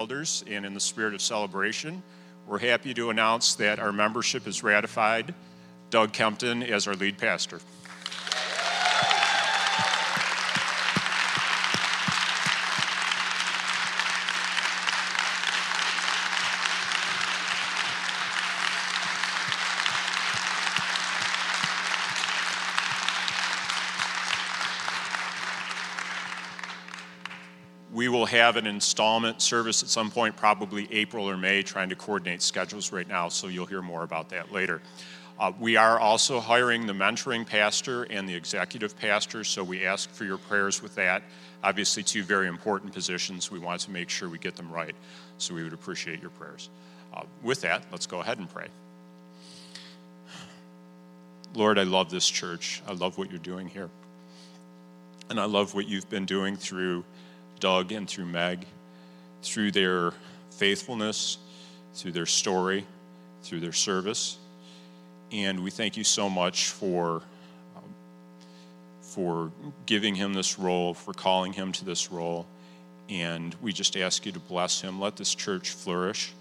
elders and in the spirit of celebration, we're happy to announce that our membership has ratified Doug Kempton as our lead pastor. Have an installment service at some point, probably April or May, trying to coordinate schedules right now, so you'll hear more about that later. Uh, we are also hiring the mentoring pastor and the executive pastor, so we ask for your prayers with that. Obviously, two very important positions. We want to make sure we get them right, so we would appreciate your prayers. Uh, with that, let's go ahead and pray. Lord, I love this church. I love what you're doing here. And I love what you've been doing through Doug and through Meg, through their faithfulness, through their story, through their service. And we thank you so much for, um, for giving him this role, for calling him to this role. And we just ask you to bless him. Let this church flourish.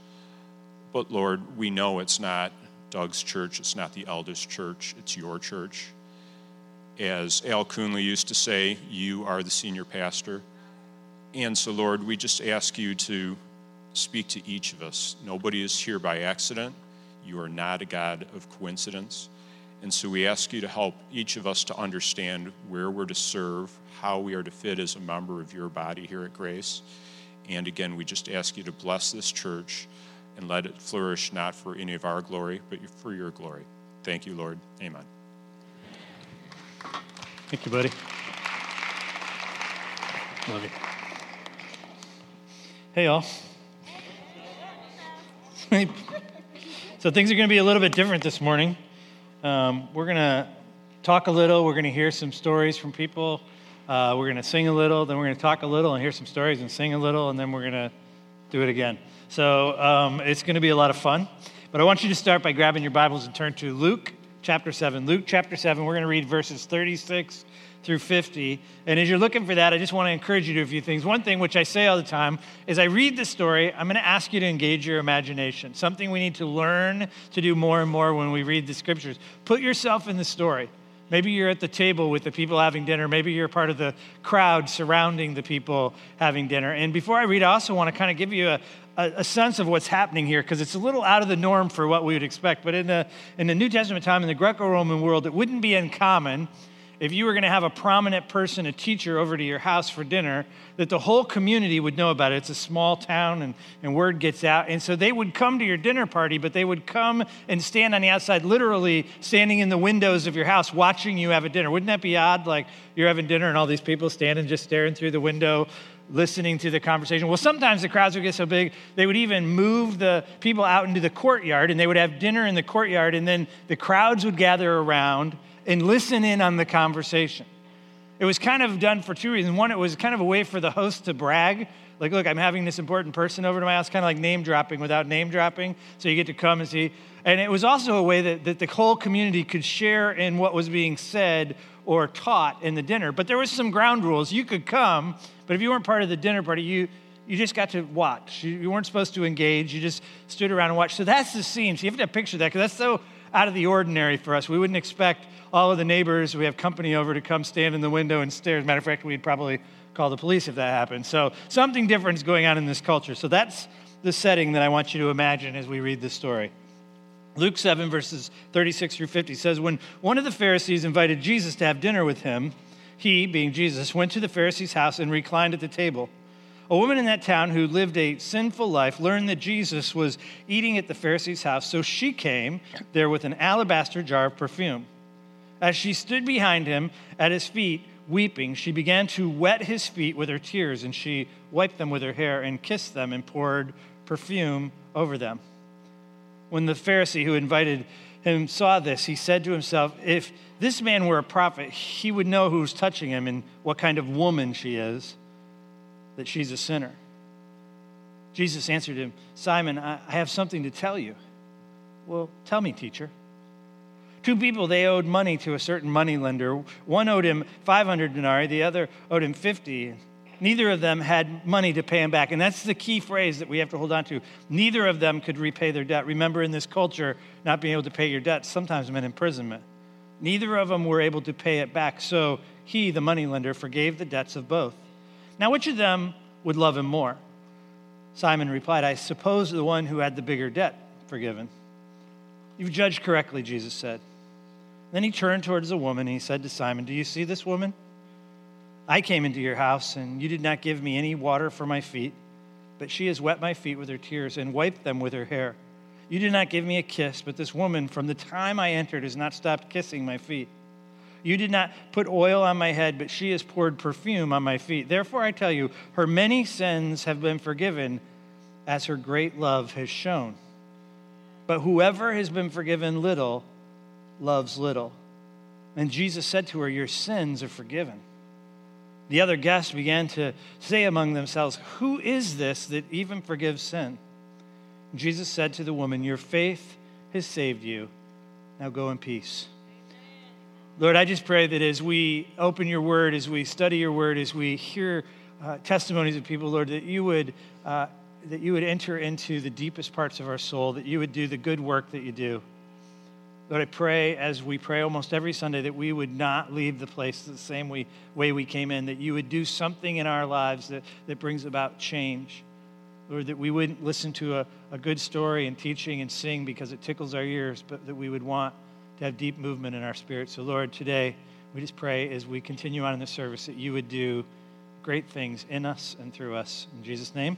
But Lord, we know it's not Doug's church, it's not the eldest church, it's your church. As Al Coonley used to say, you are the senior pastor. And so, Lord, we just ask you to speak to each of us. Nobody is here by accident. You are not a God of coincidence. And so we ask you to help each of us to understand where we're to serve, how we are to fit as a member of your body here at Grace. And again, we just ask you to bless this church and let it flourish not for any of our glory, but for your glory. Thank you, Lord. Amen. Thank you, buddy. Love you. Hey, y'all. so things are going to be a little bit different this morning. Um, we're going to talk a little. We're going to hear some stories from people. Uh, we're going to sing a little. Then we're going to talk a little and hear some stories and sing a little. And then we're going to do it again. So um, it's going to be a lot of fun. But I want you to start by grabbing your Bibles and turn to Luke chapter 7. Luke chapter 7, we're going to read verses 36 through 50. And as you're looking for that, I just want to encourage you to do a few things. One thing, which I say all the time, is I read the story, I'm going to ask you to engage your imagination. Something we need to learn to do more and more when we read the scriptures. Put yourself in the story. Maybe you're at the table with the people having dinner. Maybe you're part of the crowd surrounding the people having dinner. And before I read, I also want to kind of give you a, a, a sense of what's happening here because it's a little out of the norm for what we would expect. But in the, in the New Testament time, in the Greco Roman world, it wouldn't be uncommon if you were going to have a prominent person, a teacher, over to your house for dinner, that the whole community would know about it. It's a small town and, and word gets out. And so they would come to your dinner party, but they would come and stand on the outside, literally standing in the windows of your house, watching you have a dinner. Wouldn't that be odd? Like you're having dinner and all these people standing just staring through the window, listening to the conversation. Well, sometimes the crowds would get so big, they would even move the people out into the courtyard and they would have dinner in the courtyard, and then the crowds would gather around and listen in on the conversation. It was kind of done for two reasons. One, it was kind of a way for the host to brag. Like, look, I'm having this important person over to my house, kind of like name dropping without name dropping. So you get to come and see. And it was also a way that, that the whole community could share in what was being said or taught in the dinner. But there was some ground rules. You could come, but if you weren't part of the dinner party, you, you just got to watch. You, you weren't supposed to engage. You just stood around and watched. So that's the scene. So you have to picture that because that's so out of the ordinary for us. We wouldn't expect all of the neighbors, we have company over to come stand in the window and stare. As a matter of fact, we'd probably call the police if that happened. So something different is going on in this culture. So that's the setting that I want you to imagine as we read this story. Luke 7, verses 36 through 50 says, When one of the Pharisees invited Jesus to have dinner with him, he, being Jesus, went to the Pharisee's house and reclined at the table. A woman in that town who lived a sinful life learned that Jesus was eating at the Pharisee's house, so she came there with an alabaster jar of perfume. As she stood behind him at his feet, weeping, she began to wet his feet with her tears, and she wiped them with her hair and kissed them and poured perfume over them. When the Pharisee who invited him saw this, he said to himself, If this man were a prophet, he would know who's touching him and what kind of woman she is that she's a sinner. Jesus answered him, Simon, I have something to tell you. Well, tell me, teacher. Two people, they owed money to a certain money lender. One owed him 500 denarii, the other owed him 50. neither of them had money to pay him back. And that's the key phrase that we have to hold on to. Neither of them could repay their debt. Remember, in this culture, not being able to pay your debt sometimes meant imprisonment. Neither of them were able to pay it back. So he, the moneylender, forgave the debts of both. Now, which of them would love him more? Simon replied, I suppose the one who had the bigger debt forgiven. You've judged correctly, Jesus said. Then he turned towards the woman and he said to Simon, Do you see this woman? I came into your house, and you did not give me any water for my feet, but she has wet my feet with her tears and wiped them with her hair. You did not give me a kiss, but this woman, from the time I entered, has not stopped kissing my feet. You did not put oil on my head, but she has poured perfume on my feet. Therefore, I tell you, her many sins have been forgiven, as her great love has shown. But whoever has been forgiven little loves little. And Jesus said to her, Your sins are forgiven. The other guests began to say among themselves, Who is this that even forgives sin? Jesus said to the woman, Your faith has saved you. Now go in peace. Lord, I just pray that as we open your word, as we study your word, as we hear uh, testimonies of people, Lord, that you would. Uh, that you would enter into the deepest parts of our soul, that you would do the good work that you do. Lord, I pray as we pray almost every Sunday that we would not leave the place the same way, way we came in, that you would do something in our lives that, that brings about change. Lord, that we wouldn't listen to a, a good story and teaching and sing because it tickles our ears, but that we would want to have deep movement in our spirit. So, Lord, today we just pray as we continue on in the service that you would do great things in us and through us. In Jesus' name.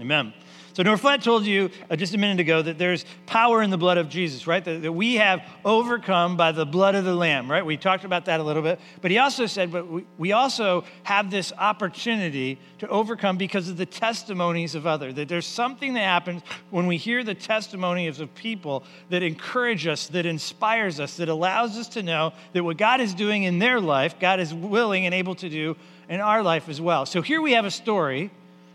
Amen. So Norflet told you uh, just a minute ago that there's power in the blood of Jesus, right? That, that, we have overcome by the blood of the Lamb, right? We talked about that a little bit. But he also said, but we, we also have this opportunity to overcome because of the testimonies of others. That there's something that happens when we hear the testimonies of people that encourage us, that inspires us, that allows us to know that what God is doing in their life, God is willing and able to do in our life as well. So here we have a story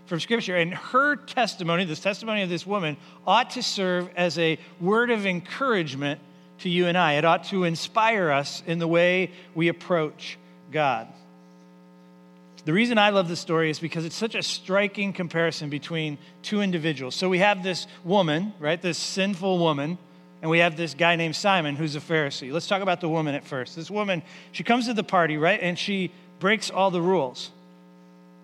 from Scripture. And her testimony, this testimony of this woman, ought to serve as a word of encouragement to you and I. It ought to inspire us in the way we approach God. The reason I love this story is because it's such a striking comparison between two individuals. So we have this woman, right, this sinful woman, and we have this guy named Simon who's a Pharisee. Let's talk about the woman at first. This woman, she comes to the party, right, and she breaks all the rules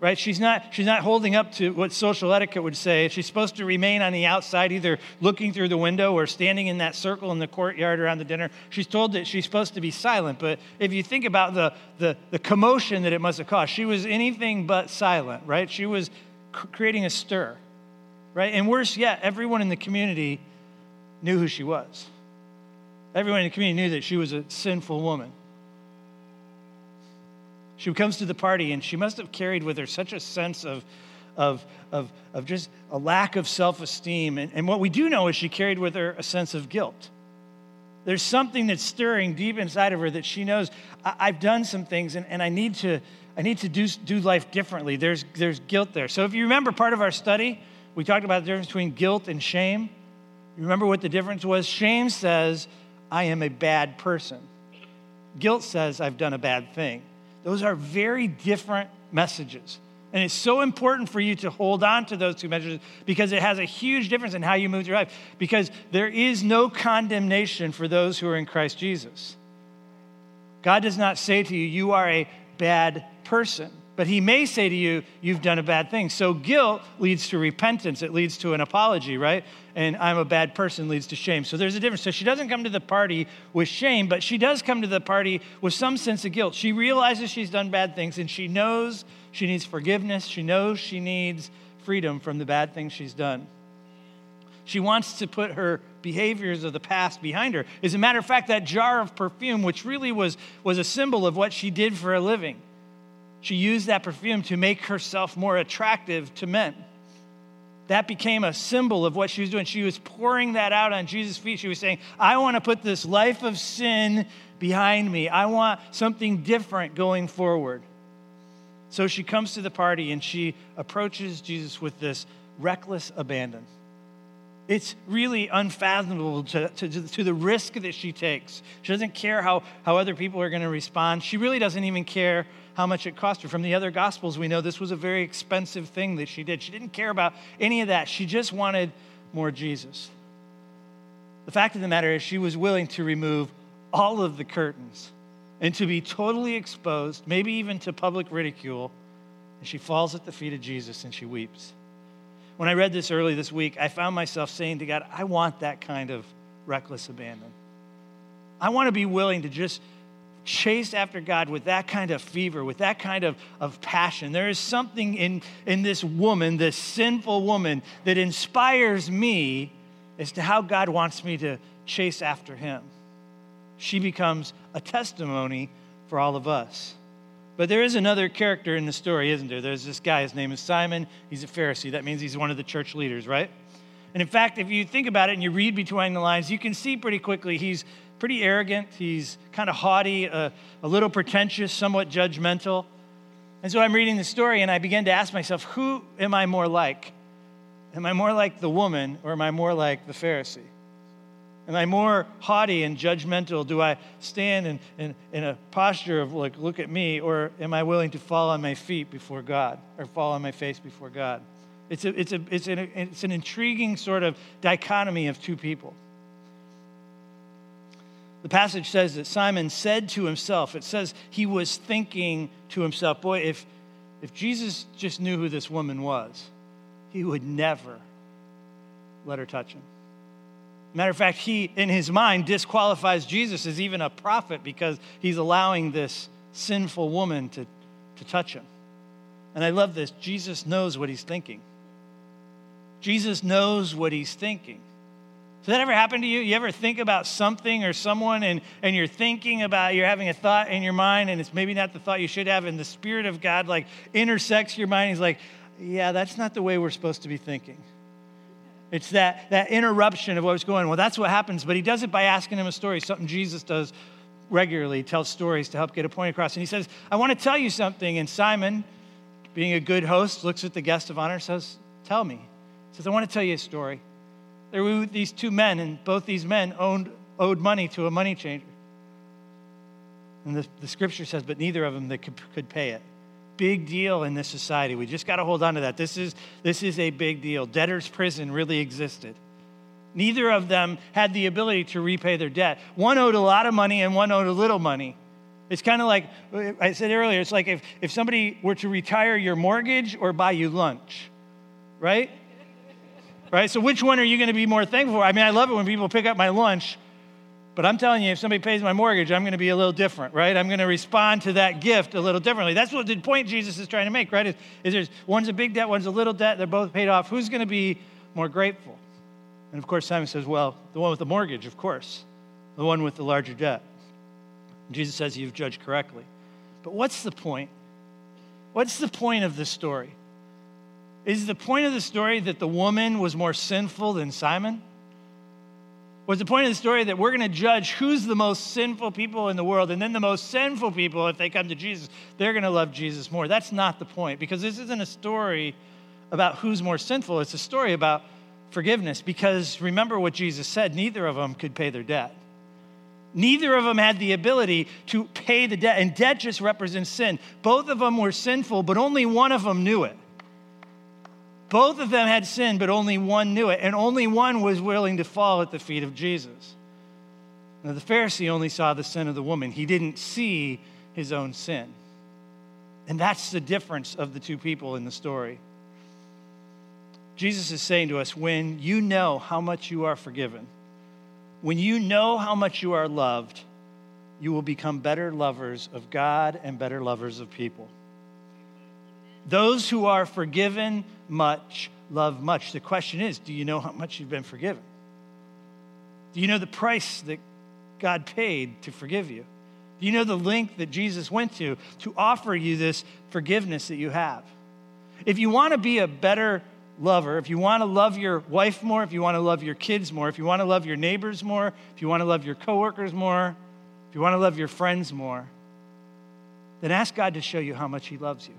right? She's not she's not holding up to what social etiquette would say. She's supposed to remain on the outside either looking through the window or standing in that circle in the courtyard around the dinner. She's told that she's supposed to be silent but if you think about the the, the commotion that it must have caused she was anything but silent right? She was creating a stir right? And worse yet everyone in the community knew who she was. Everyone in the community knew that she was a sinful woman she comes to the party and she must have carried with her such a sense of, of, of, of just a lack of self esteem. And, and what we do know is she carried with her a sense of guilt. There's something that's stirring deep inside of her that she knows I, have done some things and, and I need to, I need to do, do life differently. There's, there's guilt there. So if you remember part of our study, we talked about the difference between guilt and shame. You remember what the difference was? Shame says, I am a bad person. Guilt says, I've done a bad thing. Those are very different messages. And it's so important for you to hold on to those two messages because it has a huge difference in how you move through life. Because there is no condemnation for those who are in Christ Jesus. God does not say to you, you are a bad person. But he may say to you, You've done a bad thing. So guilt leads to repentance, it leads to an apology, right? And I'm a bad person leads to shame. So there's a difference. So she doesn't come to the party with shame, but she does come to the party with some sense of guilt. She realizes she's done bad things and she knows she needs forgiveness. She knows she needs freedom from the bad things she's done. She wants to put her behaviors of the past behind her. As a matter of fact, that jar of perfume, which really was, was a symbol of what she did for a living, she used that perfume to make herself more attractive to men. That became a symbol of what she was doing. She was pouring that out on Jesus' feet. She was saying, I want to put this life of sin behind me. I want something different going forward. So she comes to the party and she approaches Jesus with this reckless abandon. It's really unfathomable to, to, to, the risk that she takes. She doesn't care how, how other people are going to respond. She really doesn't even care how much it cost her. From the other Gospels, we know this was a very expensive thing that she did. She didn't care about any of that, she just wanted more Jesus. The fact of the matter is, she was willing to remove all of the curtains and to be totally exposed, maybe even to public ridicule. And she falls at the feet of Jesus and she weeps. When I read this early this week, I found myself saying to God, I want that kind of reckless abandon. I want to be willing to just chase after God with that kind of fever, with that kind of, of passion. There is something in, in this woman, this sinful woman, that inspires me as to how God wants me to chase after him. She becomes a testimony for all of us. But there is another character in the story, isn't there? There's this guy, his name is Simon. He's a Pharisee. That means he's one of the church leaders, right? And in fact, if you think about it and you read between the lines, you can see pretty quickly he's pretty arrogant. He's kind of haughty, uh, a little pretentious, somewhat judgmental. And so I'm reading the story and I begin to ask myself, who am I more like? Am I more like the woman or am I more like the Pharisee? Am I more haughty and judgmental? Do I stand in, in, in, a posture of, like, look at me, or am I willing to fall on my feet before God or fall on my face before God? It's, a, it's, a, it's, an, it's an intriguing sort of dichotomy of two people. The passage says that Simon said to himself, it says he was thinking to himself, boy, if, if Jesus just knew who this woman was, he would never let her touch him. Matter of fact, he, in his mind, disqualifies Jesus as even a prophet because he's allowing this sinful woman to, to touch him. And I love this. Jesus knows what he's thinking. Jesus knows what he's thinking. Does that ever happen to you? You ever think about something or someone and, and you're thinking about, you're having a thought in your mind and it's maybe not the thought you should have, and the Spirit of God like intersects your mind. He's like, yeah, that's not the way we're supposed to be thinking. It's that, that interruption of what's going on. Well, that's what happens, but he does it by asking him a story, something Jesus does regularly, tells stories to help get a point across. And he says, I want to tell you something. And Simon, being a good host, looks at the guest of honor says, Tell me. He says, I want to tell you a story. There were these two men, and both these men owned, owed money to a money changer. And the, the scripture says, but neither of them they could, could pay it big deal in this society. We just got to hold on to that. This is, this is a big deal. Debtor's prison really existed. Neither of them had the ability to repay their debt. One owed a lot of money and one owed a little money. It's kind of like I said earlier, it's like if, if somebody were to retire your mortgage or buy you lunch, right? Right? So which one are you going to be more thankful for? I mean, I love it when people pick up my lunch but I'm telling you, if somebody pays my mortgage, I'm going to be a little different, right? I'm going to respond to that gift a little differently. That's what the point Jesus is trying to make, right? Is, is there's one's a big debt, one's a little debt. They're both paid off. Who's going to be more grateful? And of course, Simon says, well, the one with the mortgage, of course, the one with the larger debt. Jesus says, you've judged correctly. But what's the point? What's the point of this story? Is the point of the story that the woman was more sinful than Simon? was the point of the story that we're going to judge who's the most sinful people in the world, and then the most sinful people, if they come to Jesus, they're going to love Jesus more. That's not the point, because this isn't a story about who's more sinful. It's a story about forgiveness, because remember what Jesus said neither of them could pay their debt. Neither of them had the ability to pay the debt, and debt just represents sin. Both of them were sinful, but only one of them knew it. Both of them had sinned, but only one knew it, and only one was willing to fall at the feet of Jesus. Now, the Pharisee only saw the sin of the woman, he didn't see his own sin. And that's the difference of the two people in the story. Jesus is saying to us when you know how much you are forgiven, when you know how much you are loved, you will become better lovers of God and better lovers of people. Those who are forgiven much love much. The question is do you know how much you've been forgiven? Do you know the price that God paid to forgive you? Do you know the length that Jesus went to to offer you this forgiveness that you have? If you want to be a better lover, if you want to love your wife more, if you want to love your kids more, if you want to love your neighbors more, if you want to love your coworkers more, if you want to love your friends more, then ask God to show you how much He loves you.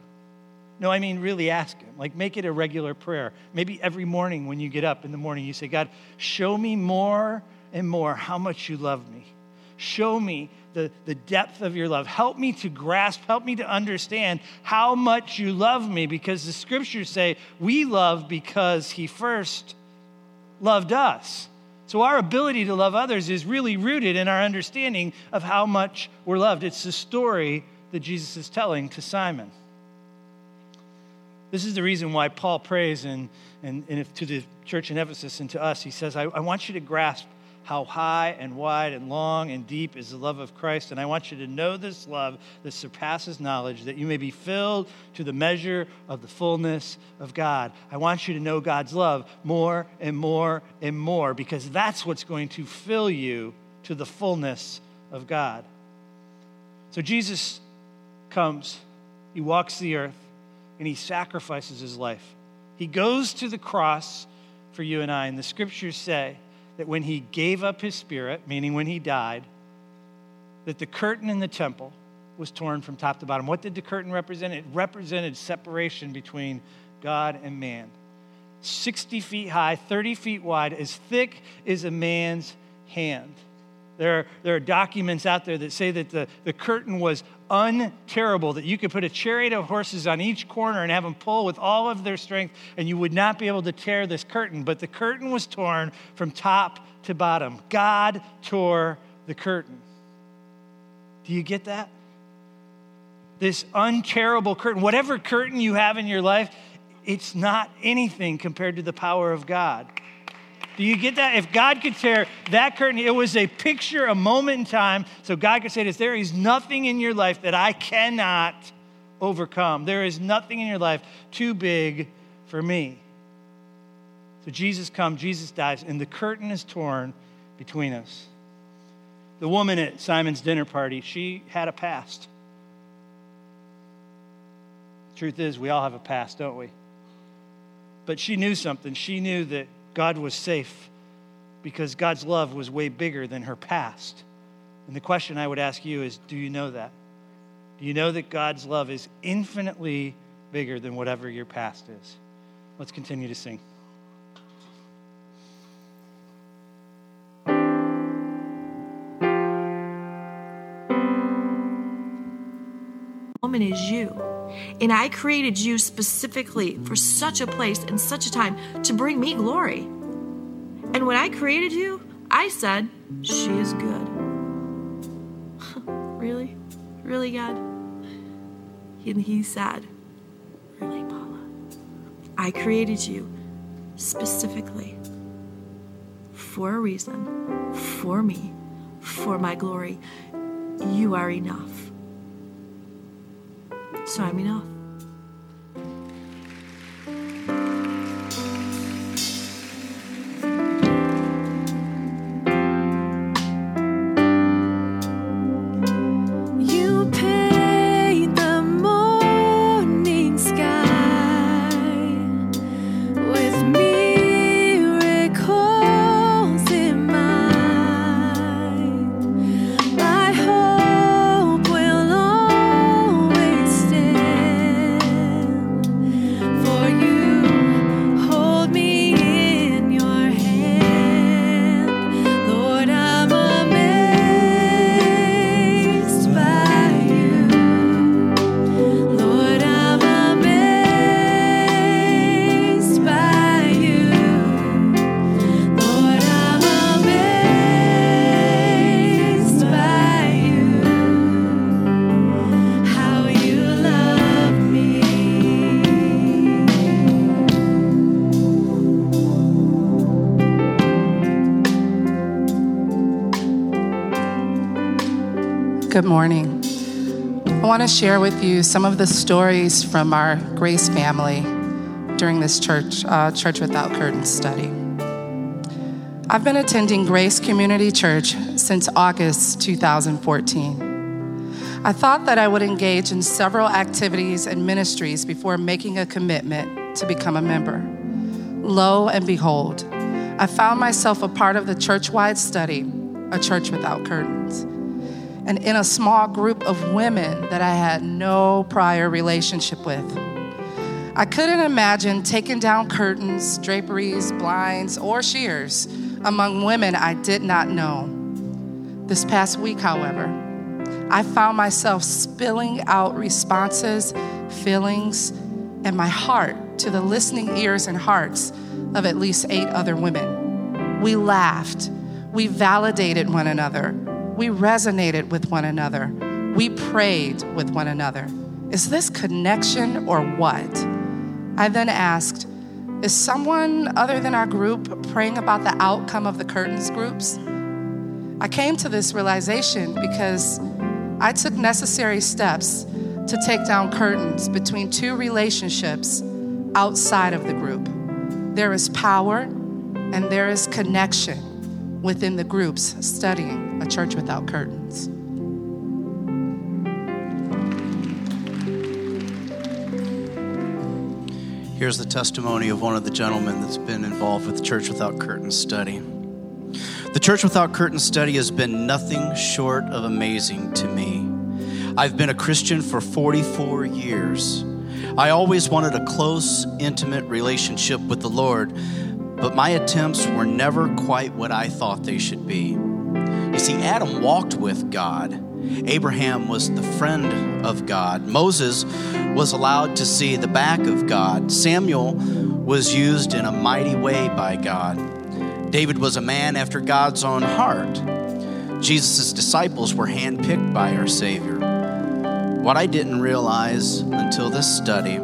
No, I mean, really ask Him. Like, make it a regular prayer. Maybe every morning when you get up in the morning, you say, God, show me more and more how much you love me. Show me the, the depth of your love. Help me to grasp, help me to understand how much you love me because the scriptures say we love because he first loved us. So our ability to love others is really rooted in our understanding of how much we're loved. It's the story that Jesus is telling to Simon. This is the reason why Paul prays and, and, and to the church in Ephesus and to us. He says, I, I want you to grasp how high and wide and long and deep is the love of Christ. And I want you to know this love that surpasses knowledge, that you may be filled to the measure of the fullness of God. I want you to know God's love more and more and more because that's what's going to fill you to the fullness of God. So Jesus comes, he walks the earth, and he sacrifices his life. He goes to the cross for you and I. And the scriptures say, that when he gave up his spirit, meaning when he died, that the curtain in the temple was torn from top to bottom. What did the curtain represent? It represented separation between God and man. 60 feet high, 30 feet wide, as thick as a man's hand. There are, there are documents out there that say that the, the curtain was unterrible, that you could put a chariot of horses on each corner and have them pull with all of their strength, and you would not be able to tear this curtain. But the curtain was torn from top to bottom. God tore the curtain. Do you get that? This unterrible curtain, whatever curtain you have in your life, it's not anything compared to the power of God. Do you get that? If God could tear that curtain, it was a picture, a moment in time. So God could say this there is nothing in your life that I cannot overcome. There is nothing in your life too big for me. So Jesus comes, Jesus dies, and the curtain is torn between us. The woman at Simon's dinner party, she had a past. Truth is, we all have a past, don't we? But she knew something. She knew that God was safe because God's love was way bigger than her past. And the question I would ask you is do you know that? Do you know that God's love is infinitely bigger than whatever your past is? Let's continue to sing. Woman is you. And I created you specifically for such a place and such a time to bring me glory. And when I created you, I said, She is good. really? Really, God? And he said, Really, Paula? I created you specifically for a reason, for me, for my glory. You are enough. Sign me off. Good morning. I want to share with you some of the stories from our Grace family during this church, uh, Church Without Curtains study. I've been attending Grace Community Church since August 2014. I thought that I would engage in several activities and ministries before making a commitment to become a member. Lo and behold, I found myself a part of the church wide study, A Church Without Curtains and in a small group of women that I had no prior relationship with. I couldn't imagine taking down curtains, draperies, blinds, or shears among women I did not know. This past week, however, I found myself spilling out responses, feelings, and my heart to the listening ears and hearts of at least eight other women. We laughed. We validated one another. We resonated with one another. We prayed with one another. Is this connection or what? I then asked, Is someone other than our group praying about the outcome of the curtains groups? I came to this realization because I took necessary steps to take down curtains between two relationships outside of the group. There is power and there is connection within the groups studying a church without curtains. Here's the testimony of one of the gentlemen that's been involved with the Church Without Curtains study. The Church Without Curtains study has been nothing short of amazing to me. I've been a Christian for 44 years. I always wanted a close, intimate relationship with the Lord, but my attempts were never quite what I thought they should be. You see, Adam walked with God. Abraham was the friend of God. Moses was allowed to see the back of God. Samuel was used in a mighty way by God. David was a man after God's own heart. Jesus' disciples were handpicked by our Savior. What I didn't realize until this study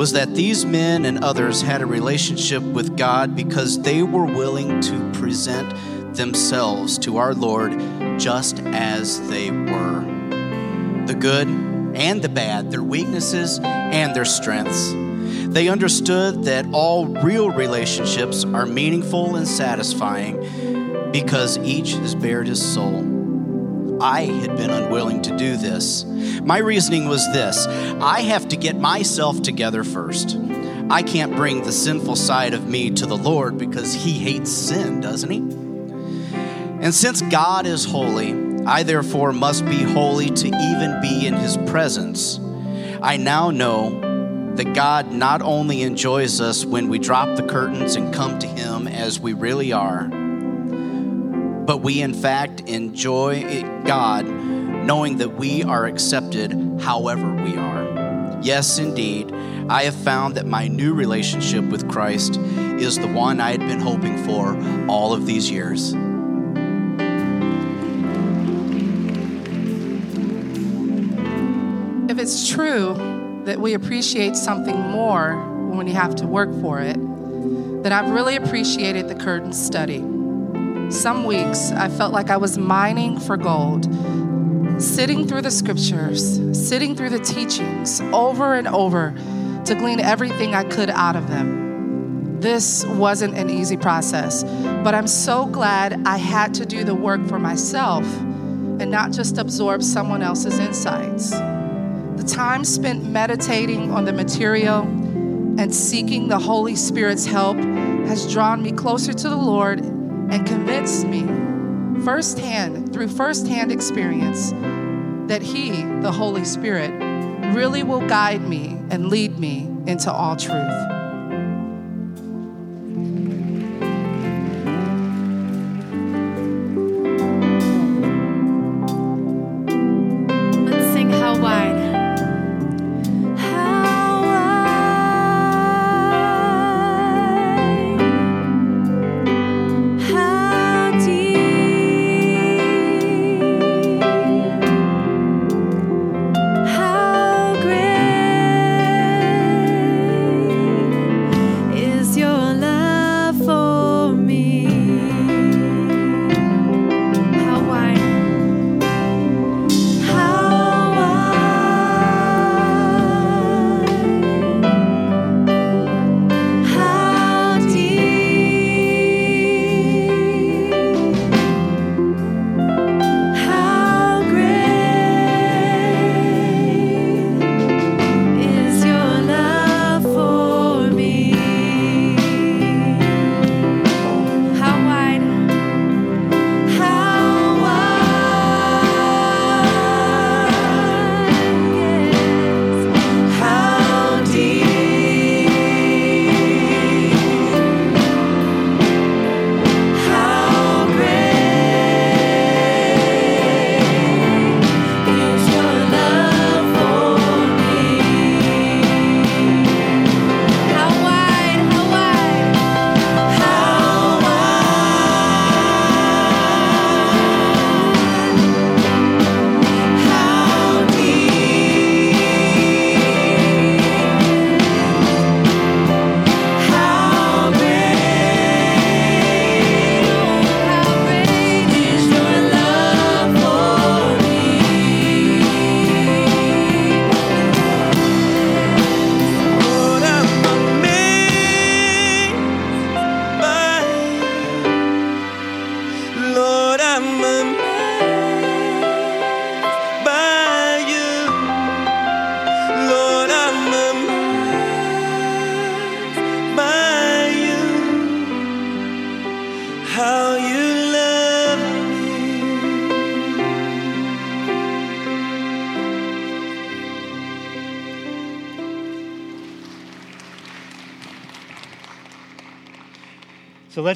was that these men and others had a relationship with God because they were willing to present themselves to our Lord just as they were the good and the bad, their weaknesses and their strengths. They understood that all real relationships are meaningful and satisfying because each has bared his soul. I had been unwilling to do this. My reasoning was this I have to get myself together first. I can't bring the sinful side of me to the Lord because He hates sin, doesn't He? And since God is holy, I therefore must be holy to even be in His presence. I now know that God not only enjoys us when we drop the curtains and come to Him as we really are, but we in fact enjoy God knowing that we are accepted however we are. Yes, indeed, I have found that my new relationship with Christ is the one I had been hoping for all of these years. If it's true that we appreciate something more when you have to work for it, then I've really appreciated the curtain study. Some weeks I felt like I was mining for gold, sitting through the scriptures, sitting through the teachings over and over to glean everything I could out of them. This wasn't an easy process, but I'm so glad I had to do the work for myself and not just absorb someone else's insights. The time spent meditating on the material and seeking the Holy Spirit's help has drawn me closer to the Lord and convinced me firsthand, through firsthand experience, that He, the Holy Spirit, really will guide me and lead me into all truth.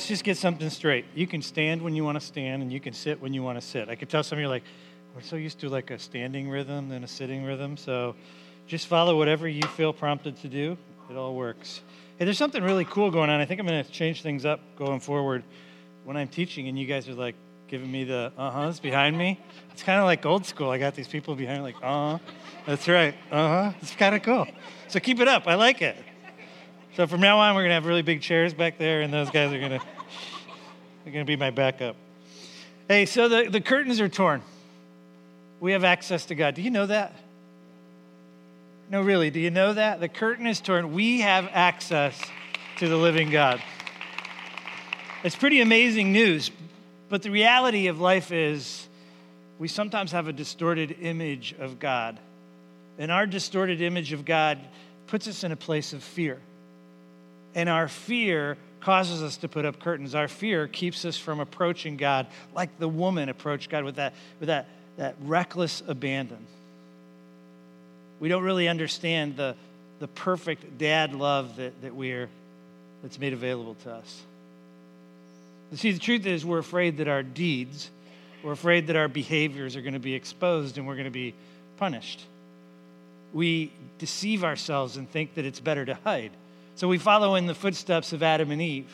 Let's just get something straight. You can stand when you want to stand, and you can sit when you want to sit. I can tell some of you like, we're so used to like a standing rhythm than a sitting rhythm. So just follow whatever you feel prompted to do. It all works. Hey, there's something really cool going on. I think I'm going to change things up going forward when I'm teaching, and you guys are like giving me the uh huhs behind me. It's kind of like old school. I got these people behind, me, like, uh huh. That's right. Uh huh. It's kind of cool. So keep it up. I like it. So from now on, we're gonna have really big chairs back there, and those guys are gonna they're gonna be my backup. Hey, so the, the curtains are torn. We have access to God. Do you know that? No, really, do you know that? The curtain is torn. We have access to the living God. It's pretty amazing news, but the reality of life is we sometimes have a distorted image of God. And our distorted image of God puts us in a place of fear. And our fear causes us to put up curtains. Our fear keeps us from approaching God like the woman approached God with that, with that, that reckless abandon. We don't really understand the, the perfect dad love that, that we're, that's made available to us. See, the truth is, we're afraid that our deeds, we're afraid that our behaviors are going to be exposed and we're going to be punished. We deceive ourselves and think that it's better to hide. So we follow in the footsteps of Adam and Eve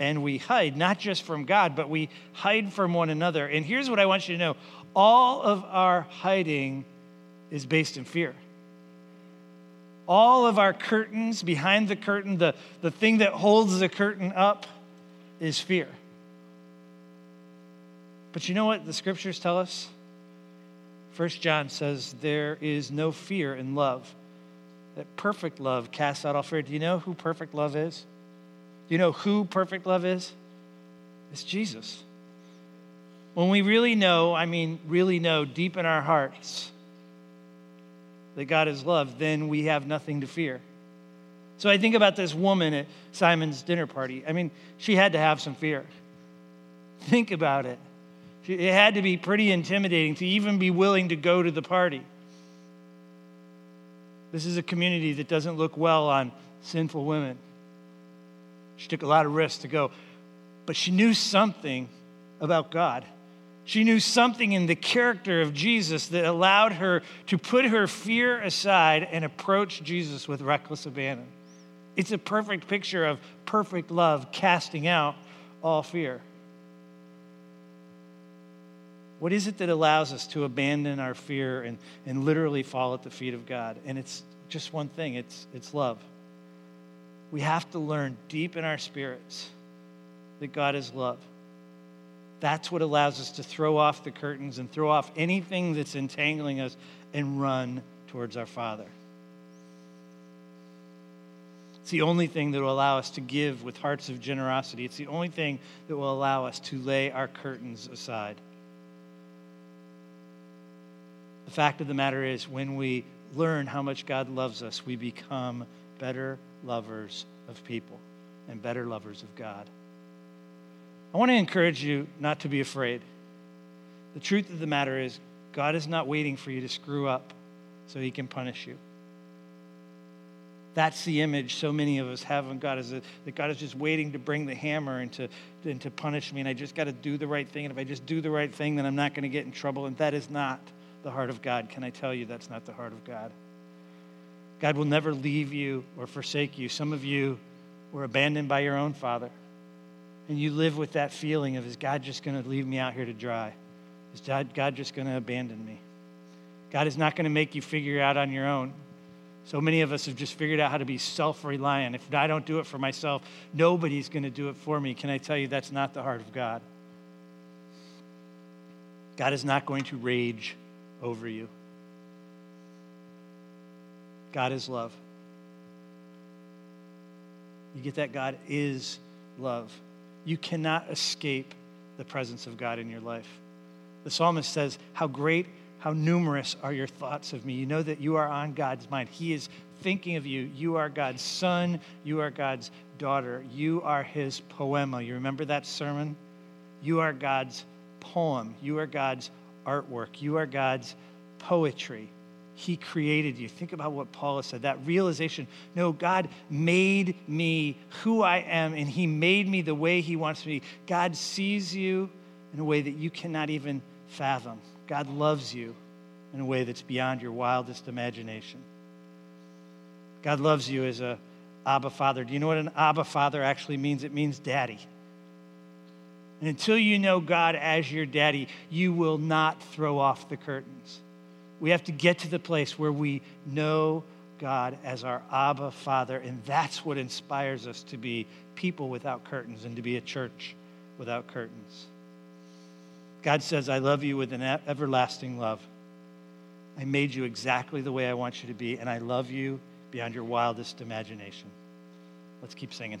and we hide, not just from God, but we hide from one another. And here's what I want you to know all of our hiding is based in fear. All of our curtains, behind the curtain, the, the thing that holds the curtain up is fear. But you know what the scriptures tell us? First John says there is no fear in love that perfect love casts out all fear. Do you know who perfect love is? Do you know who perfect love is? It's Jesus. When we really know, I mean, really know deep in our hearts that God is love, then we have nothing to fear. So I think about this woman at Simon's dinner party. I mean, she had to have some fear. Think about it. It had to be pretty intimidating to even be willing to go to the party. This is a community that doesn't look well on sinful women. She took a lot of risks to go, but she knew something about God. She knew something in the character of Jesus that allowed her to put her fear aside and approach Jesus with reckless abandon. It's a perfect picture of perfect love casting out all fear. What is it that allows us to abandon our fear and, and literally fall at the feet of God? And it's just one thing it's, it's love. We have to learn deep in our spirits that God is love. That's what allows us to throw off the curtains and throw off anything that's entangling us and run towards our Father. It's the only thing that will allow us to give with hearts of generosity. It's the only thing that will allow us to lay our curtains aside. The fact of the matter is, when we learn how much God loves us, we become better lovers of people and better lovers of God. I want to encourage you not to be afraid. The truth of the matter is, God is not waiting for you to screw up so he can punish you. That's the image so many of us have of God is that, that God is just waiting to bring the hammer and to, and to punish me, and I just got to do the right thing. And if I just do the right thing, then I'm not going to get in trouble. And that is not the heart of God. Can I tell you that's not the heart of God? God will never leave you or forsake you. Some of you were abandoned by your own father, and you live with that feeling of, is God just going to leave me out here to dry? Is God, just going to abandon me? God is not going to make you figure it out on your own. So many of us have just figured out how to be self reliant. If I don't do it for myself, nobody's going to do it for me. Can I tell you that's not the heart of God? God is not going to rage over you. God is love. You get that? God is love. You cannot escape the presence of God in your life. The psalmist says, How great, how numerous are your thoughts of me. You know that you are on God's mind. He is thinking of you. You are God's son. You are God's daughter. You are his poema. You remember that sermon You are God's poem. You are God's artwork. You are God's poetry. He created you. Think about what Paul has said that realization no, God made me who I am, and He made me the way He wants me. God sees you in a way that you cannot even fathom. God loves you in a way that's beyond your wildest imagination. God loves you as a Abba Father. Do you know what an Abba Father actually means? It means daddy. And until you know God as your daddy, you will not throw off the curtains. We have to get to the place where we know God as our Abba Father, and that's what inspires us to be people without curtains and to be a church without curtains. God says, I love you with an everlasting love. I made you exactly the way I want you to be, and I love you beyond your wildest imagination. Let's keep singing.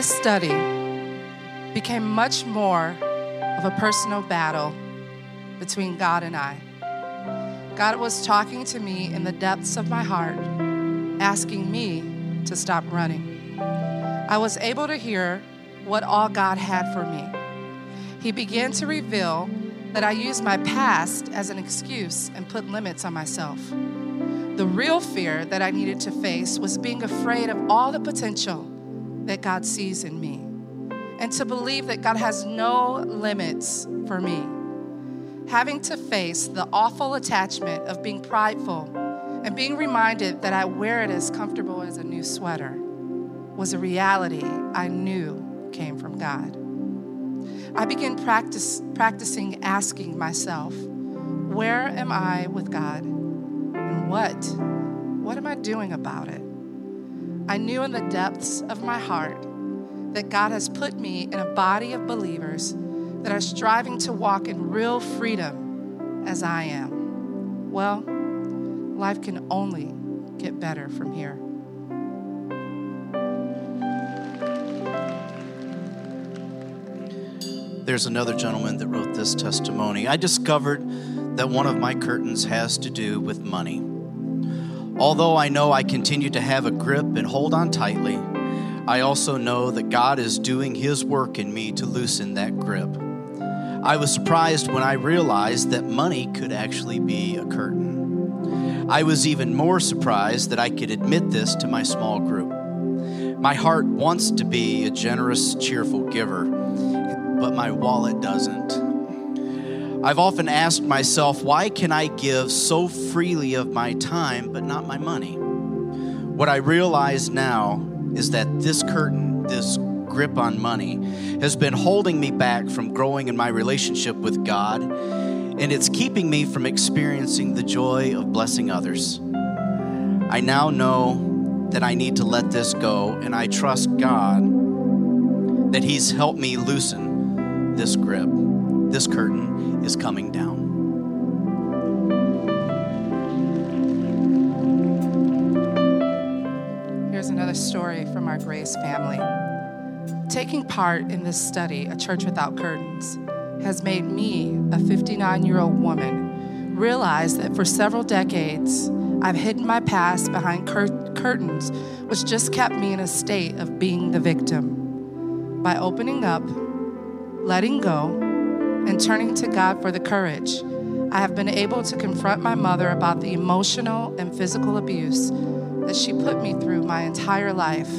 This study became much more of a personal battle between God and I. God was talking to me in the depths of my heart, asking me to stop running. I was able to hear what all God had for me. He began to reveal that I used my past as an excuse and put limits on myself. The real fear that I needed to face was being afraid of all the potential that God sees in me and to believe that God has no limits for me. Having to face the awful attachment of being prideful and being reminded that I wear it as comfortable as a new sweater was a reality I knew came from God. I began practice, practicing asking myself, where am I with God? And what? What am I doing about it? I knew in the depths of my heart that God has put me in a body of believers that are striving to walk in real freedom as I am. Well, life can only get better from here. There's another gentleman that wrote this testimony. I discovered that one of my curtains has to do with money. Although I know I continue to have a grip and hold on tightly, I also know that God is doing His work in me to loosen that grip. I was surprised when I realized that money could actually be a curtain. I was even more surprised that I could admit this to my small group. My heart wants to be a generous, cheerful giver but my wallet doesn't. I've often asked myself, why can I give so freely of my time but not my money? What I realize now is that this curtain, this grip on money, has been holding me back from growing in my relationship with God, and it's keeping me from experiencing the joy of blessing others. I now know that I need to let this go, and I trust God that He's helped me loosen this grip. This curtain is coming down. Here's another story from our Grace family. Taking part in this study, A Church Without Curtains, has made me, a 59 year old woman, realize that for several decades, I've hidden my past behind cur- curtains, which just kept me in a state of being the victim. By opening up letting go, and turning to God for the courage, I have been able to confront my mother about the emotional and physical abuse that she put me through my entire life.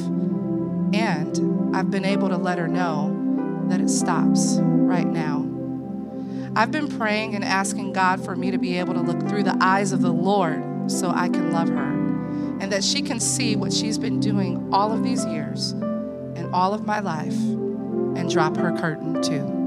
And I've been able to let her know that it stops right now. I've been praying and asking God for me to be able to look through the eyes of the Lord so I can love her and that she can see what she's been doing all of these years and all of my life and drop her curtain too.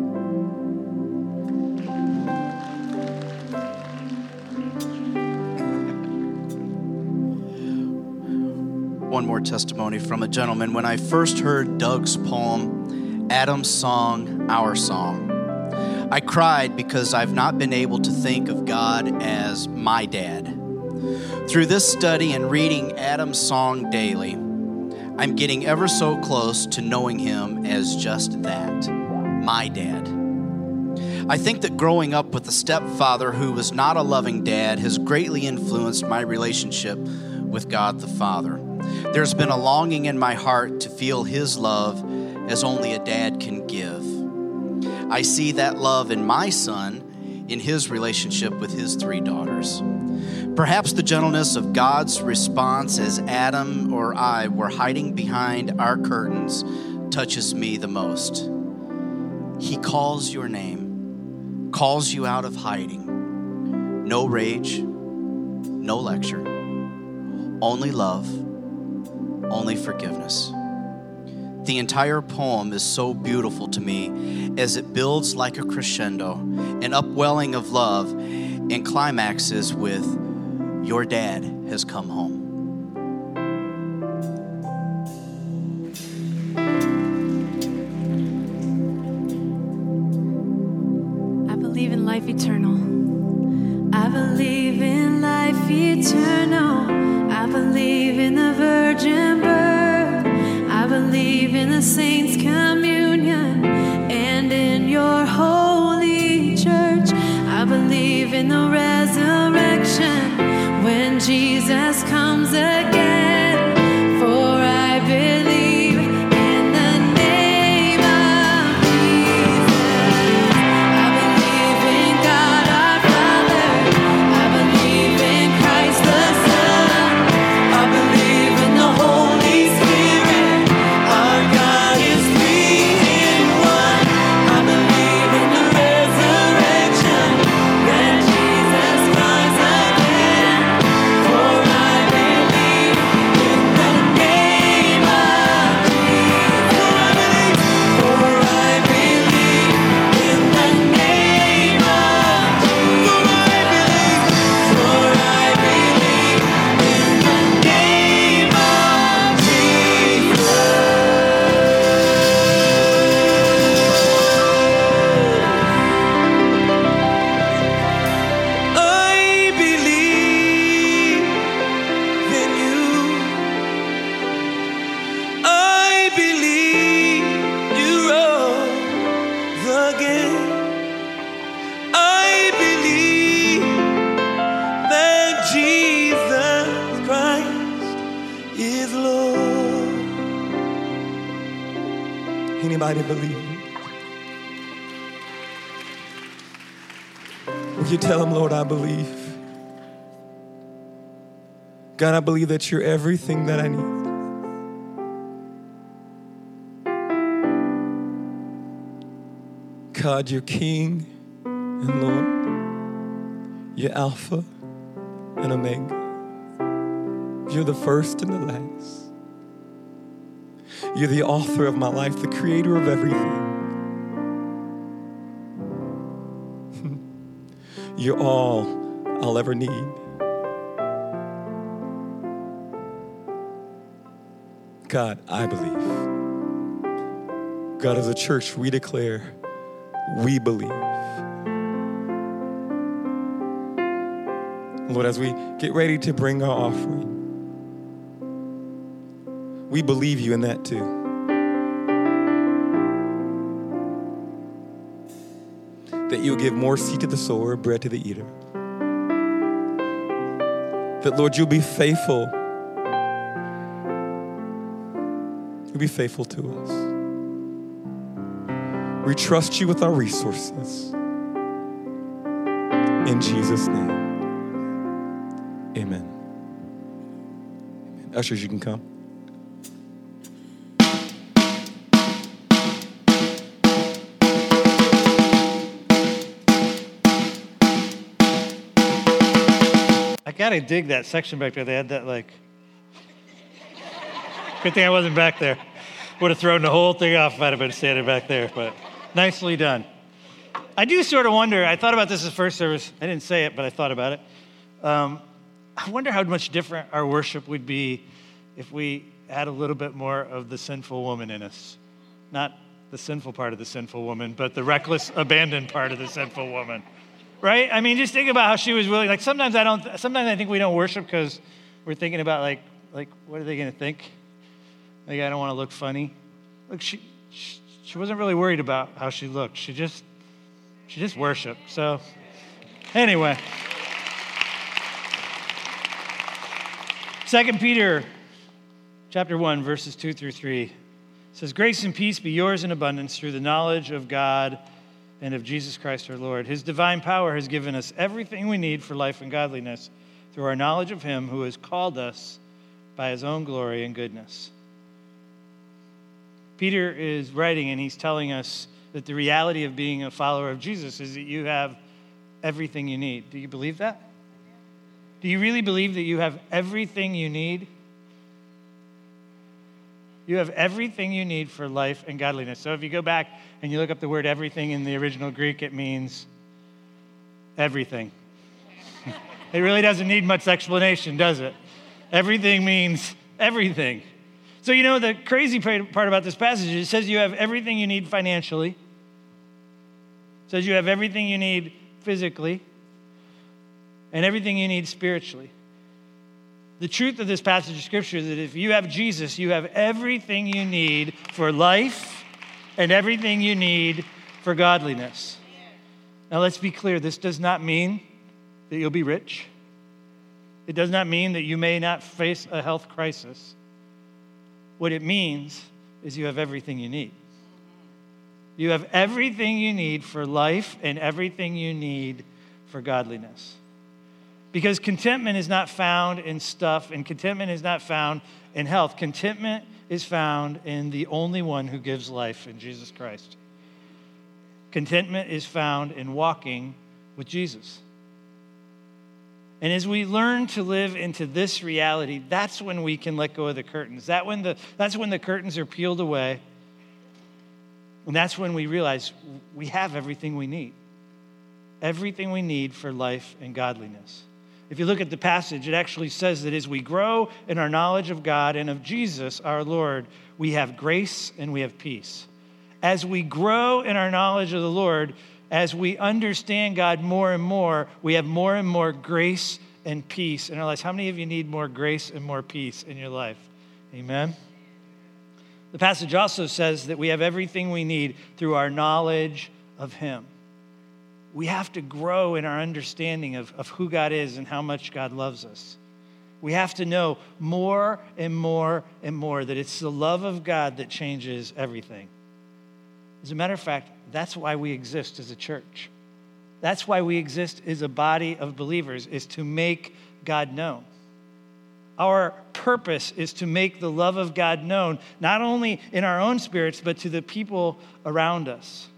One more testimony from a gentleman. When I first heard Doug's poem, Adam's song, Our Song, I cried because I've not been able to think of God as my dad. Through this study and reading Adam's song daily, I'm getting ever so close to knowing him as just that my dad. I think that growing up with a stepfather who was not a loving dad has greatly influenced my relationship with God the Father. There's been a longing in my heart to feel his love as only a dad can give. I see that love in my son in his relationship with his three daughters. Perhaps the gentleness of God's response as Adam or I were hiding behind our curtains touches me the most. He calls your name, calls you out of hiding. No rage, no lecture, only love, only forgiveness. The entire poem is so beautiful to me as it builds like a crescendo, an upwelling of love, and climaxes with your dad has come home. Saints' communion and in your holy church. I believe in the resurrection when Jesus comes again. God, I believe that you're everything that I need. God, you're King and Lord. You're Alpha and Omega. You're the first and the last. You're the author of my life, the creator of everything. You're all I'll ever need. God, I believe. God, as a church, we declare we believe. Lord, as we get ready to bring our offering, we believe you in that too. That you'll give more seed to the sower, bread to the eater. That, Lord, you'll be faithful. You'll be faithful to us. We trust you with our resources. In Jesus' name, amen. Ushers, you can come. I gotta dig that section back there. They had that like. Good thing I wasn't back there. Would have thrown the whole thing off if I'd have been standing back there. But nicely done. I do sort of wonder. I thought about this as first service. I didn't say it, but I thought about it. Um, I wonder how much different our worship would be if we had a little bit more of the sinful woman in us. Not the sinful part of the sinful woman, but the reckless, abandoned part of the sinful woman right? I mean, just think about how she was willing. Like sometimes I don't. Sometimes I think we don't worship because we're thinking about like, like what are they going to think? Like I don't want to look funny. Look, she, she she wasn't really worried about how she looked. She just she just worshiped. So anyway, Second Peter, chapter one, verses two through three says, "Grace and peace be yours in abundance through the knowledge of God." and of Jesus Christ our Lord. His divine power has given us everything we need for life and godliness through our knowledge of Him who has called us by His own glory and goodness. Peter is writing and he's telling us that the reality of being a follower of Jesus is that you have everything you need. Do you believe that? Do you really believe that you have everything you need? You have everything you need for life and godliness. So if you go back and you look up the word everything in the original Greek, it means everything. it really doesn't need much explanation, does it? Everything means everything. So, you know, the crazy part about this passage it says you have everything you need financially, it says you have everything you need physically, and everything you need spiritually. The truth of this passage of scripture is that if you have Jesus, you have everything you need for life and everything you need for godliness. Now, let's be clear this does not mean that you'll be rich. It does not mean that you may not face a health crisis. What it means is you have everything you need. You have everything you need for life and everything you need for godliness. Because contentment is not found in stuff, and contentment is not found in health. Contentment is found in the only one who gives life, in Jesus Christ. Contentment is found in walking with Jesus. And as we learn to live into this reality, that's when we can let go of the curtains. That when the, that's when the curtains are peeled away. And that's when we realize we have everything we need. Everything we need for life and godliness. If you look at the passage, it actually says that as we grow in our knowledge of God and of Jesus, our Lord, we have grace and we have peace. As we grow in our knowledge of the Lord, as we understand God more and more, we have more and more grace and peace in our lives. How many of you need more grace and more peace in your life? Amen. The passage also says that we have everything we need through our knowledge of Him. We have to grow in our understanding of, of who God is and how much God loves us. We have to know more and more and more that it's the love of God that changes everything. As a matter of fact, that's why we exist as a church. That's why we exist as a body of believers, is to make God known. Our purpose is to make the love of God known, not only in our own spirits, but to the people around us.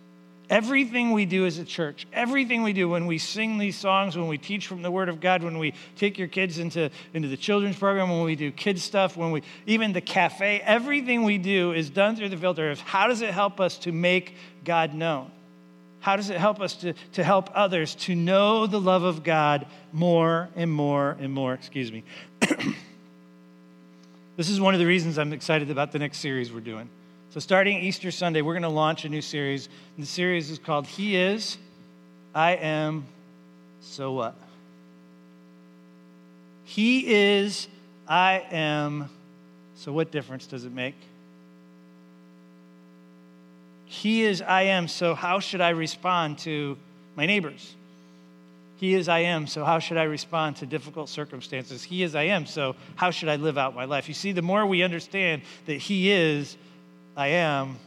Everything we do as a church, everything we do when we sing these songs, when we teach from the Word of God, when we take your kids into, into the children's program, when we do kids stuff, when we even the cafe, everything we do is done through the filter of how does it help us to make God known? How does it help us to, to help others to know the love of God more and more and more? Excuse me. this is one of the reasons I'm excited about the next series we're doing. So, starting Easter Sunday, we're going to launch a new series. And the series is called He Is, I Am, So What? He is, I am, so what difference does it make? He is, I am, so how should I respond to my neighbors? He is, I am, so how should I respond to difficult circumstances? He is, I am, so how should I live out my life? You see, the more we understand that He is, I am,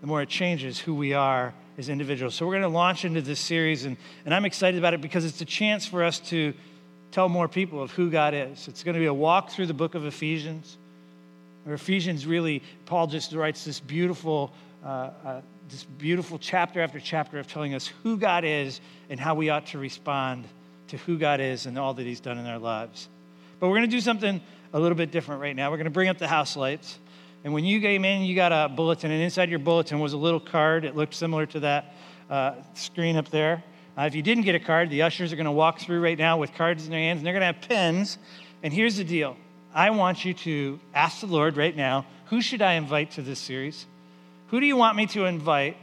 the more it changes who we are as individuals. So we're going to launch into this series, and, and I'm excited about it because it's a chance for us to tell more people of who God is. It's going to be a walk through the book of Ephesians. Where Ephesians really, Paul just writes this beautiful, uh, uh, this beautiful chapter after chapter of telling us who God is and how we ought to respond to who God is and all that He's done in our lives. But we're going to do something a little bit different right now. We're going to bring up the house lights. And when you came in, you got a bulletin, and inside your bulletin was a little card. It looked similar to that uh, screen up there. Uh, if you didn't get a card, the ushers are going to walk through right now with cards in their hands, and they're going to have pens. And here's the deal I want you to ask the Lord right now who should I invite to this series? Who do you want me to invite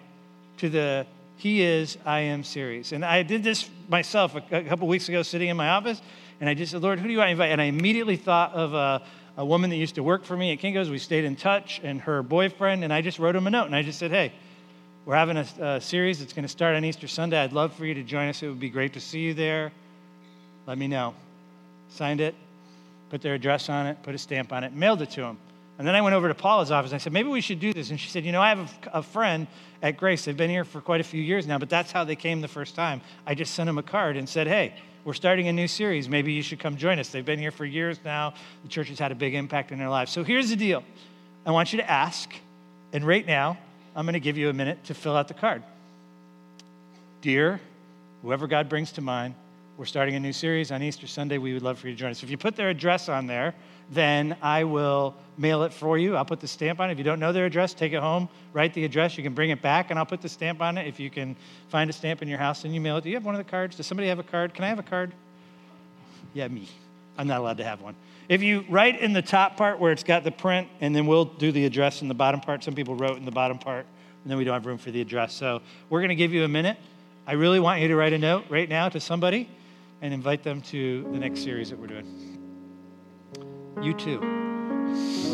to the He Is, I Am series? And I did this myself a, a couple weeks ago sitting in my office, and I just said, Lord, who do you want to invite? And I immediately thought of a, a woman that used to work for me at Kinko's. We stayed in touch, and her boyfriend, and I just wrote him a note, and I just said, hey, we're having a, a series that's going to start on Easter Sunday. I'd love for you to join us. It would be great to see you there. Let me know. Signed it, put their address on it, put a stamp on it, mailed it to them. And then I went over to Paula's office and I said, maybe we should do this. And she said, you know, I have a, a, friend at Grace. They've been here for quite a few years now, but that's how they came the first time. I just sent them a card and said, hey, we're starting a new series. Maybe you should come join us. They've been here for years now. The church has had a big impact in their lives. So here's the deal I want you to ask, and right now, I'm going to give you a minute to fill out the card. Dear, whoever God brings to mind, we're starting a new series on Easter Sunday. We would love for you to join us. If you put their address on there, then I will mail it for you. I'll put the stamp on it. If you don't know their address, take it home, write the address. You can bring it back, and I'll put the stamp on it. If you can find a stamp in your house, and you mail it. Do you have one of the cards? Does somebody have a card? Can I have a card? Yeah, me. I'm not allowed to have one. If you write in the top part where it's got the print, and then we'll do the address in the bottom part. Some people wrote in the bottom part, and then we don't have room for the address. So we're going to give you a minute. I really want you to write a note right now to somebody and invite them to the next series that we're doing. You too.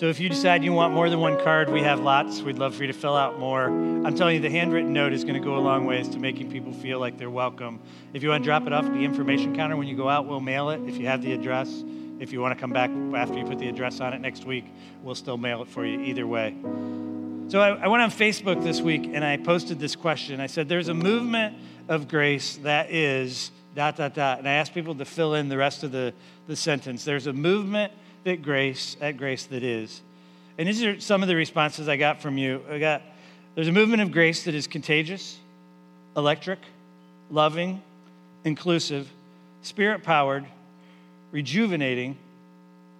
So if you decide you want more than one card, we have lots. We'd love for you to fill out more. I'm telling you, the handwritten note is going to go a long ways to making people feel like they're welcome. If you want to drop it off at the information counter when you go out, we'll mail it if you have the address. If you want to come back after you put the address on it next week, we'll still mail it for you either way. So I, I went on Facebook this week and I posted this question. I said, There's a movement of grace that is dot, dot, dot. And I asked people to fill in the rest of the, the sentence. There's a movement that grace, at grace that is. And these are some of the responses I got from you. I got there's a movement of grace that is contagious, electric, loving, inclusive, spirit powered, rejuvenating,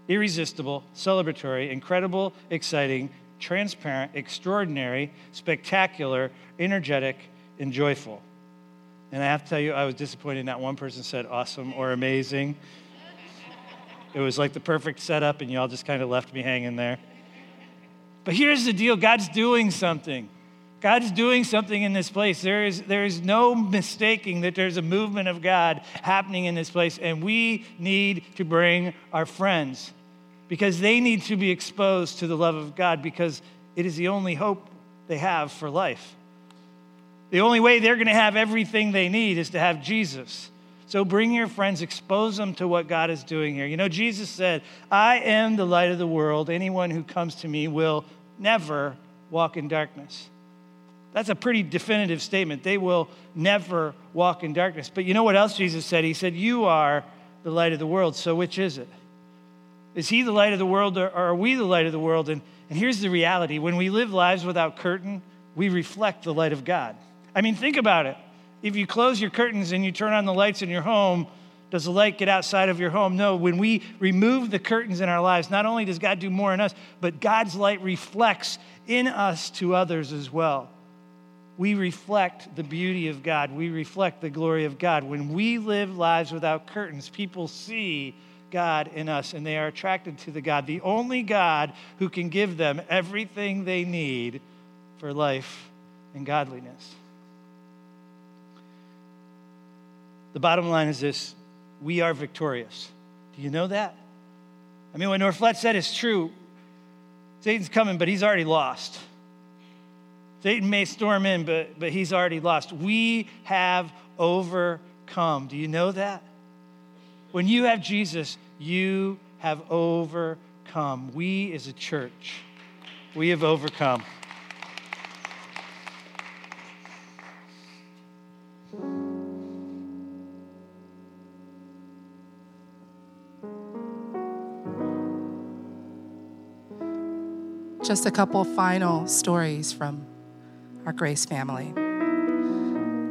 irresistible, celebratory, incredible, exciting, transparent, extraordinary, spectacular, energetic, and joyful. And I have to tell you, I was disappointed not one person said awesome or amazing. It was like the perfect setup, and y'all just kind of left me hanging there. But here's the deal God's doing something. God's doing something in this place. There is, there is no mistaking that there's a movement of God happening in this place, and we need to bring our friends because they need to be exposed to the love of God because it is the only hope they have for life. The only way they're going to have everything they need is to have Jesus. So bring your friends, expose them to what God is doing here. You know, Jesus said, I am the light of the world. Anyone who comes to me will never walk in darkness. That's a pretty definitive statement. They will never walk in darkness. But you know what else Jesus said? He said, You are the light of the world. So which is it? Is he the light of the world or are we the light of the world? And, and here's the reality when we live lives without curtain, we reflect the light of God. I mean, think about it. If you close your curtains and you turn on the lights in your home, does the light get outside of your home? No. When we remove the curtains in our lives, not only does God do more in us, but God's light reflects in us to others as well. We reflect the beauty of God. We reflect the glory of God. When we live lives without curtains, people see God in us and they are attracted to the God, the only God who can give them everything they need for life and godliness. The bottom line is this we are victorious. Do you know that? I mean, what Norflet said is true. Satan's coming, but he's already lost. Satan may storm in, but, but he's already lost. We have overcome. Do you know that? When you have Jesus, you have overcome. We as a church, we have overcome. Just a couple final stories from our Grace family.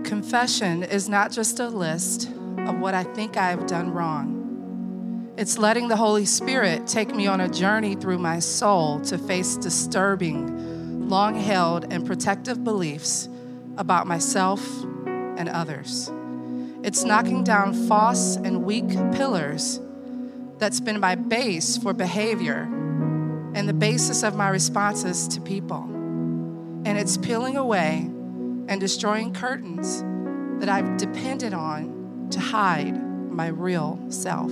Confession is not just a list of what I think I have done wrong. It's letting the Holy Spirit take me on a journey through my soul to face disturbing, long held, and protective beliefs about myself and others. It's knocking down false and weak pillars that's been my base for behavior and the basis of my responses to people. And it's peeling away and destroying curtains that I've depended on to hide my real self.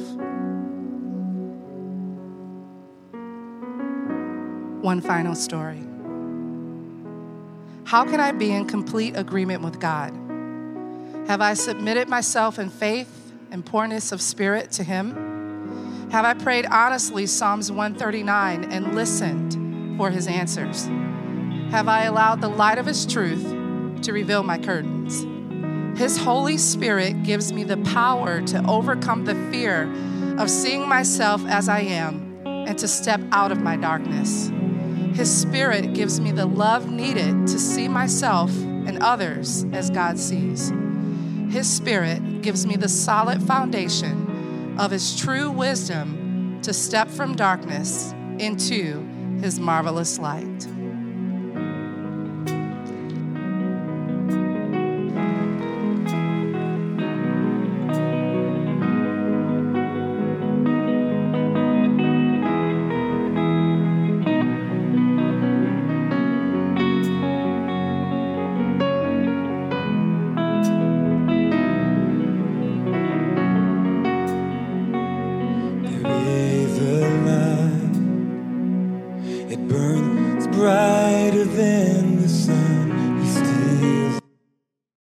One final story. How can I be in complete agreement with God? Have I submitted myself in faith and poorness of spirit to Him? Have I prayed honestly Psalms 139 and listened for his answers? Have I allowed the light of his truth to reveal my curtains? His Holy Spirit gives me the power to overcome the fear of seeing myself as I am and to step out of my darkness. His Spirit gives me the love needed to see myself and others as God sees. His Spirit gives me the solid foundation of His true wisdom to step from darkness into His marvelous light.